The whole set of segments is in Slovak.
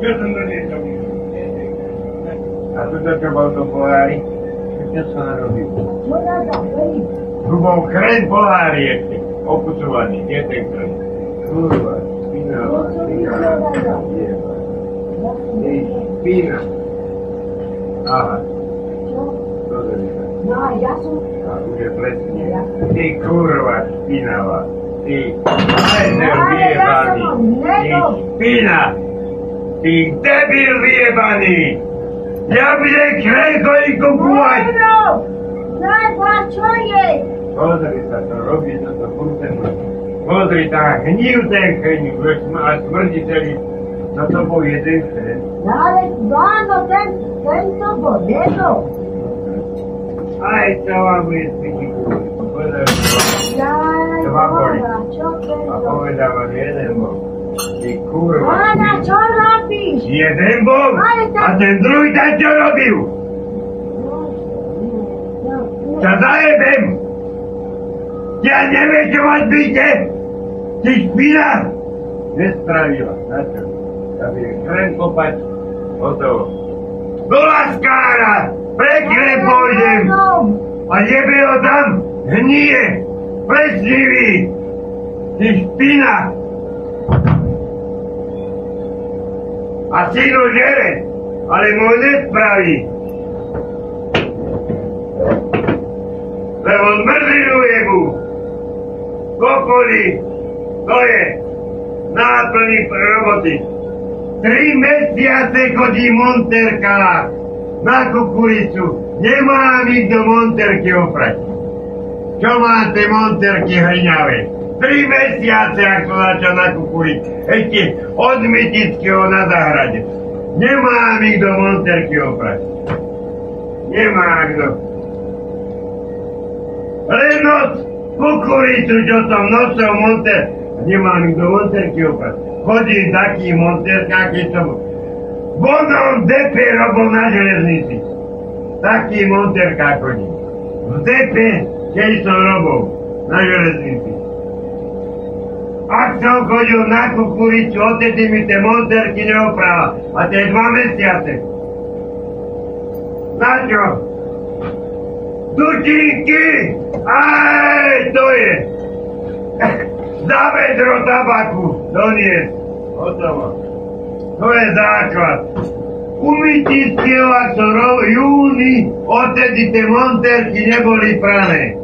A tu to čo bol to pohári? Čo sa narobí? Čo na to, Feri? Tu bol chren pohári ešte. Opucovaný, nie ten chren. Kurva, To. Ja som Ty špina. Aha, pozri sa. No a ja som... A už je presne. Ty kurva špinava. Ty vyjebaný. som Ty špina. Ty debil vyjebaný. Ja budem krejkovi kupovať. Mojno! Najba, čo je? Pozri sa, to robí toto furteno. Pozri, tá hnív ten chreň, a smrdí celý. No to bol jeden chreň. No ale áno, ten, tento bol, jedno. Aj to vám. Pozri, Jaj, To ma boli. A povedal vám jeden bol. Ty kurva. Ty- čo robíš? Jeden bol a ten druhý tam čo robil? Ťa zajebem! Ja neviem, čo máš byte! Ty špina! Nespravila, na čo? Ja by chrén kopať, hotovo. Do laskára! Prekre pôjdem! A jebe ho tam! Hnie! Plesnivý! Ty špina! A synu žere, ale mu nespraví. Lebo zmrzlinu jebu. Kokoli, to je náplný roboty. Tri mesiace chodí monterka na kukuricu. Nemá mi do monterky oprať. Čo máte monterky hriňavé? Tri mesiace, ako začal na. Ešte od Mytického na zahrade. Nemá mi do monterky oprať. Nemá kto. Len noc, kukuricu, čo som nosil monter, nemám ich do monterky oprať. Chodím taký monterka, keď som vonom depe robil na železnici. Taký monterka chodím. V depe, keď som robil na železnici. Som chodil na kukuricu, odtedy mi tie monterky neoprava. A to je dva mesiace. Na čo? Dučinky! Aj, to je! Za vedro tabaku donies. Hotovo. To je základ. Umytického, ak to robil júni, odtedy tie monterky neboli prané.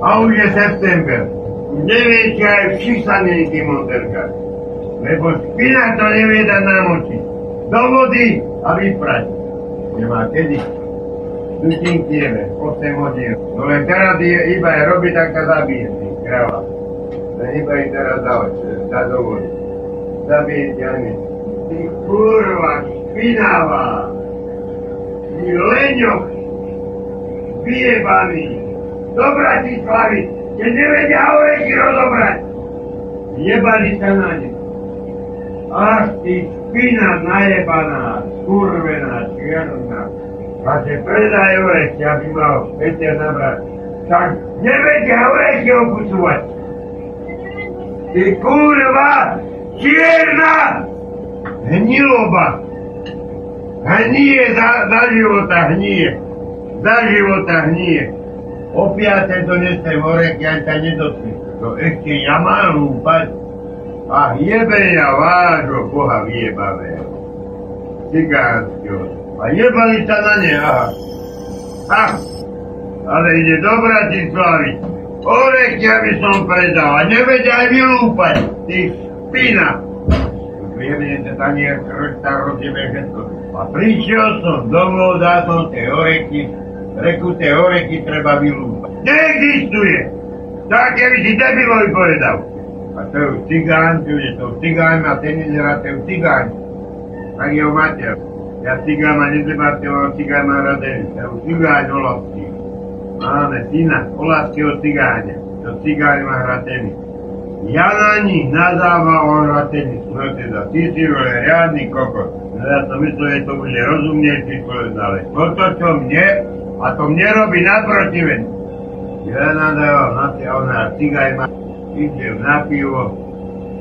A už je september. Už nevie, či aj všisaný tým monterkách. Lebo špina to nevie dať namočiť. Do vody a vyprať. Nemá kedy. Dutinky jeme, 8 hodín. No len teraz je, iba je robí, tak zabije, kráva. Len iba ich teraz dávať, dá do vody. Zabije ťa. Ty kurva, špinavá. Ty leňoch. Vyjebaný. Do Bratislavy, keď nevedia oreky rozobrať. Jebali sa na ne. Ach, ty špina najebaná, skurvená, čierna. A že predaj oreky, aby mal Peter nabrať. Tak nevedia oreky opucovať. Ty kurva, čierna, hniloba. Hnie za, za života, hnie. Za života hnie. O piate donesem oreky, aj ťa nedotkne. To ešte ja mám lúpať. A jebe ja vášho boha vyjebaného. Cigánskeho. A jebali sa na ne, aha. Ha! Ale ide do Bratislavy. Oreky, aby som predal. A nevedia aj vylúpať. Ty špina. Že sa tam je krčta rozjebe všetko. A prišiel som domov, dal som tie oreky. Reku, tie oreky treba vylúpať. Neexistuje. Tak, keby si debilovi povedal. A to je cigán, tu je to cigán a ten to je už cigán. Tak jeho mater. Ja cigán ma nezebatoval, cigán ma radený. To je už cigán olovský. Máme syna, olavského cigáňa. To cigán má hratený. Ja na nich nadáva on hratený. No teda, ty si vole riadny kokos. No ja som myslel, že to bude rozumnejší ale toto čo mne, a to mne robí naprotiven. Ja nadávam na tie, ona cigán má, ide na pivo,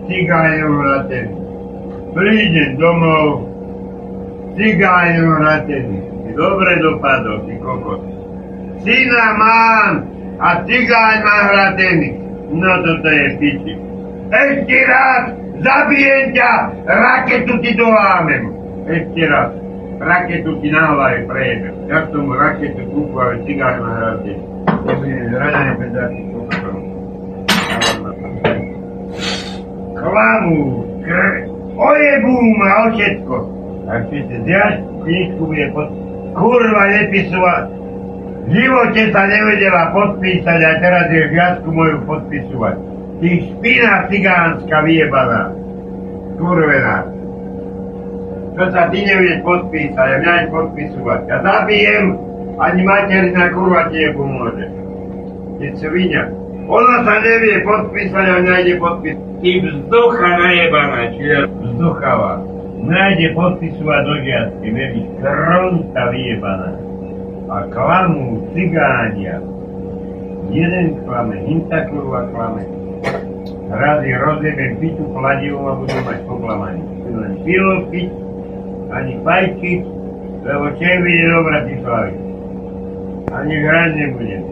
cigán je hratený. prídem domov, cigáň hratený. Si dobre dopadol, ty kokot. Syna mám a cigáň má hratený. No toto je piči. Ešte raz zabijem ťa, raketu ti dolámem. Ešte raz. Raketu ti na hlave prejebem. Ja tomu raketu kúpu, ale cigáň má hratený. Nebudem zradený bez takých kokotov. Klamu, krv, ojebú ma o všetko. Ak chcete zjať, knižku bude pod... Kurva, nepisovať. V živote sa nevedela podpísať a teraz je viacku moju podpisovať. Ty špina cigánska vyjebaná. Kurvená. Čo sa ty nevieš podpísať a mňa podpisovať. Ja zabijem, ani materina kurva ti nepomôže. Ty svinia. Ona sa nevie podpísať a mňa ide podpísať. Ty vzducha najebaná, čiže vzduchavá. Nájde podpisovať do žiadky, veríš, kronta vyjebaná. A klamú cigánia. Jeden klame, hinta kurva klame. Razy rozjebem pitu kladivom a budem mať poklamaný. Len pilo piť, ani fajčiť, lebo čo bude do Bratislavy. Ani hrať nebudem.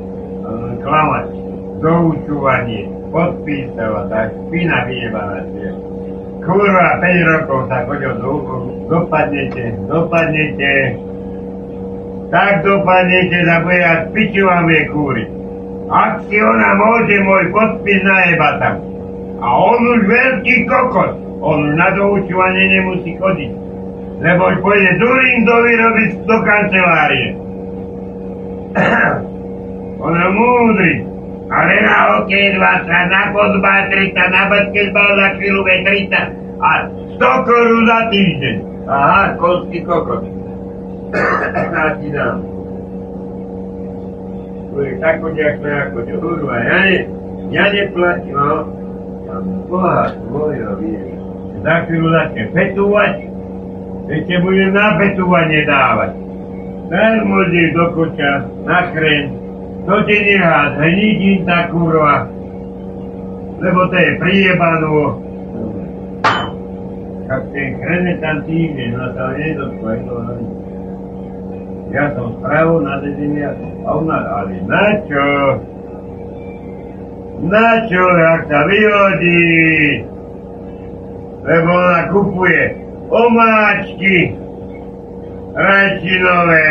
Ale klamať. Doučúvanie, podpísala, tá špina vyjebaná tiež. Kurva, 5 rokov sa chodil do úkolu. Dopadnete, dopadnete. Tak dopadnete, za bude a piču vám je kúriť. Ak si ona môže môj podpis najeba tam. A on už veľký kokos. On už na doučovanie nemusí chodiť. Lebo pôjde Durindovi robiť do kancelárie. on je múdry. Ale na hokej 20, na fotbal 30, na basketbal za chvíľu 30 a 100 korún za týždeň. Aha, kolský kokot. Ti dám. Bude tak chodí, ako ja chodil. Kurva, ja, ne, ja neplatím, no. Mám Boha svojho, vieš. Za chvíľu začne petúvať, ešte budem na petúvanie dávať. Môže do koča, na chreň, to ti nehá, hnídim tá kurva, lebo to je prijebanú. Tak ten chrene tam týždeň, no to nedotklo, to Ja som spravo na dedine, a ona, ale na čo? Na čo, ak sa vyhodí? Lebo ona kupuje omáčky rajčinové,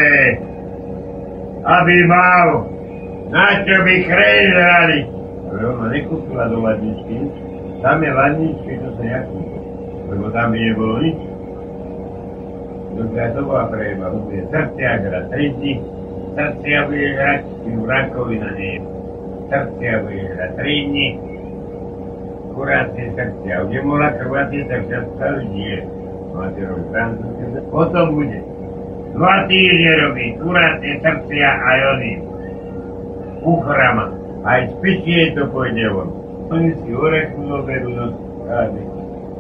aby mal na čo by chrejžrali? Ale ona nekúpila do ladničky. Tam je ladničky, čo sa ja kúpil. Lebo tam by nebolo nič. Dobre, to bola prejeba. Bude srdcia hrať 3 dní. Srdcia bude hrať, kým rakovina nie je. Srdcia bude hrať 3 dní. Kurácie srdcia. Je mohla krvácie srdcia celý die. Máte robiť francúzske. Potom bude. Dva týždne robí kurácie srdcia a jonín uchrama. Aj z pičie to pôjde von. Oni si orechu zoberú do skády.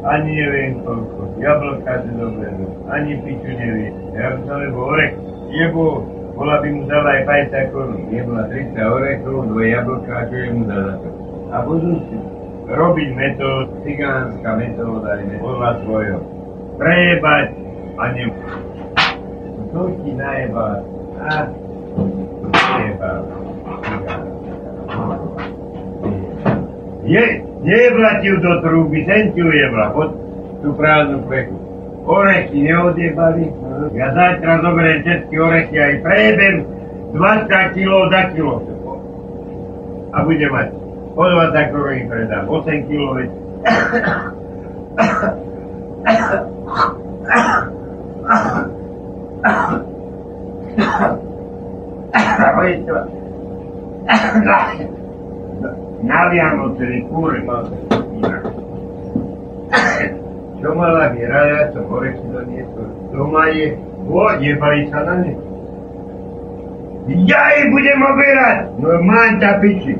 Ani neviem koľko. Jablka si zoberú. Ani piču neviem. Ja som lebo orech jebo, bola by mu dala aj 50 korún. Jebola 30 orechov, dve jablka, čo je mu dala to. A budú si robiť metód, cigánska metóda, podľa svojho. A ne... To ti najebá. A, najebá. Je, nejebla ti ju do trúby, ten ti ju jebla, pod tú prázdnu plechu. Orechy neodjebali, ja zajtra zoberiem všetky orechy aj prejebem 20 kg za kilo. A bude mať po 20 korun predám, 8 kg veď. Na Vianoce mi kurva. Čo mala vyrájať, to hore si doniesol. Doma je, o, jebali sa na ne. Ja jej budem oberať! No mám ťa piči.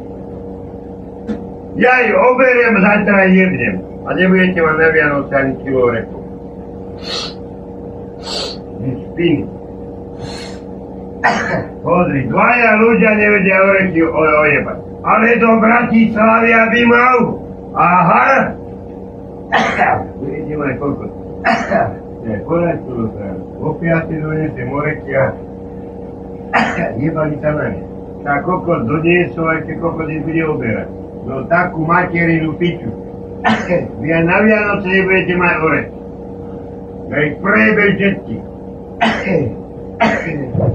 Ja jej oberiem, zajtra jebnem. A nebudete mať na Vianoce ani kilo reku. Spín. Pozri, dvaja ľudia nevedia orechy ojebať. Ale do Bratislavia by mal. Aha. Vidím aj koľko. Ne, poriadku, opiate donese morekia. Jebali sa na ne. Tá kokot doniesol, aj keď kokot ich bude oberať. No takú materinu piču. Vy aj na Vianoce nebudete mať ore. Ja ich prejebej všetky.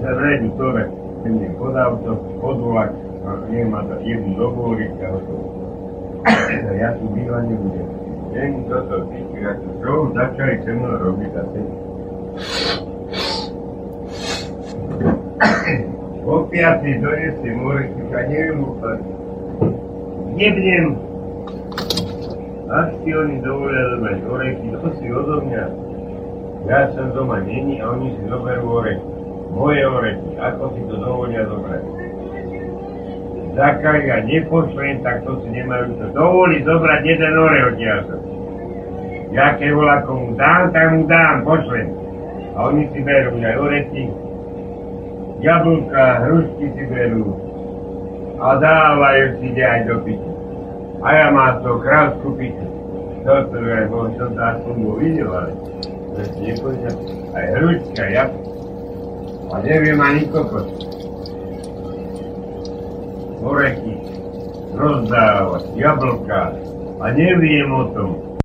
sa nájdu tore. Mne pod auto, pod vlak. A nemá to jednu dogovoriť a hotovo. ja tu bývať nebudem. Len toto piču, ja tu čo už začali se mnou robiť a teď. O piatej donesie moreky, a neviem úplne. Jebnem. Ak si oni dovolia zobrať orechy, to si odo mňa. Ja som doma není a oni si zoberú orechy. Moje orechy, ako si to dovolia zobrať. Zakaj ja nepošlem, tak to si nemajú to dovoliť zobrať jeden ore odtiaľto. Ja keď volá komu dám, tak mu dám, pošlem. A oni si berú aj orechy, jablka, hrušky si berú a dávajú si aj do piču. A ja mám to kráľskú piču. Toto je, bo som to bol videl, ale nepovedal. Aj hruška, ja. A neviem ani kokos. Oreky rozdávať, jablka. A neviem o tom.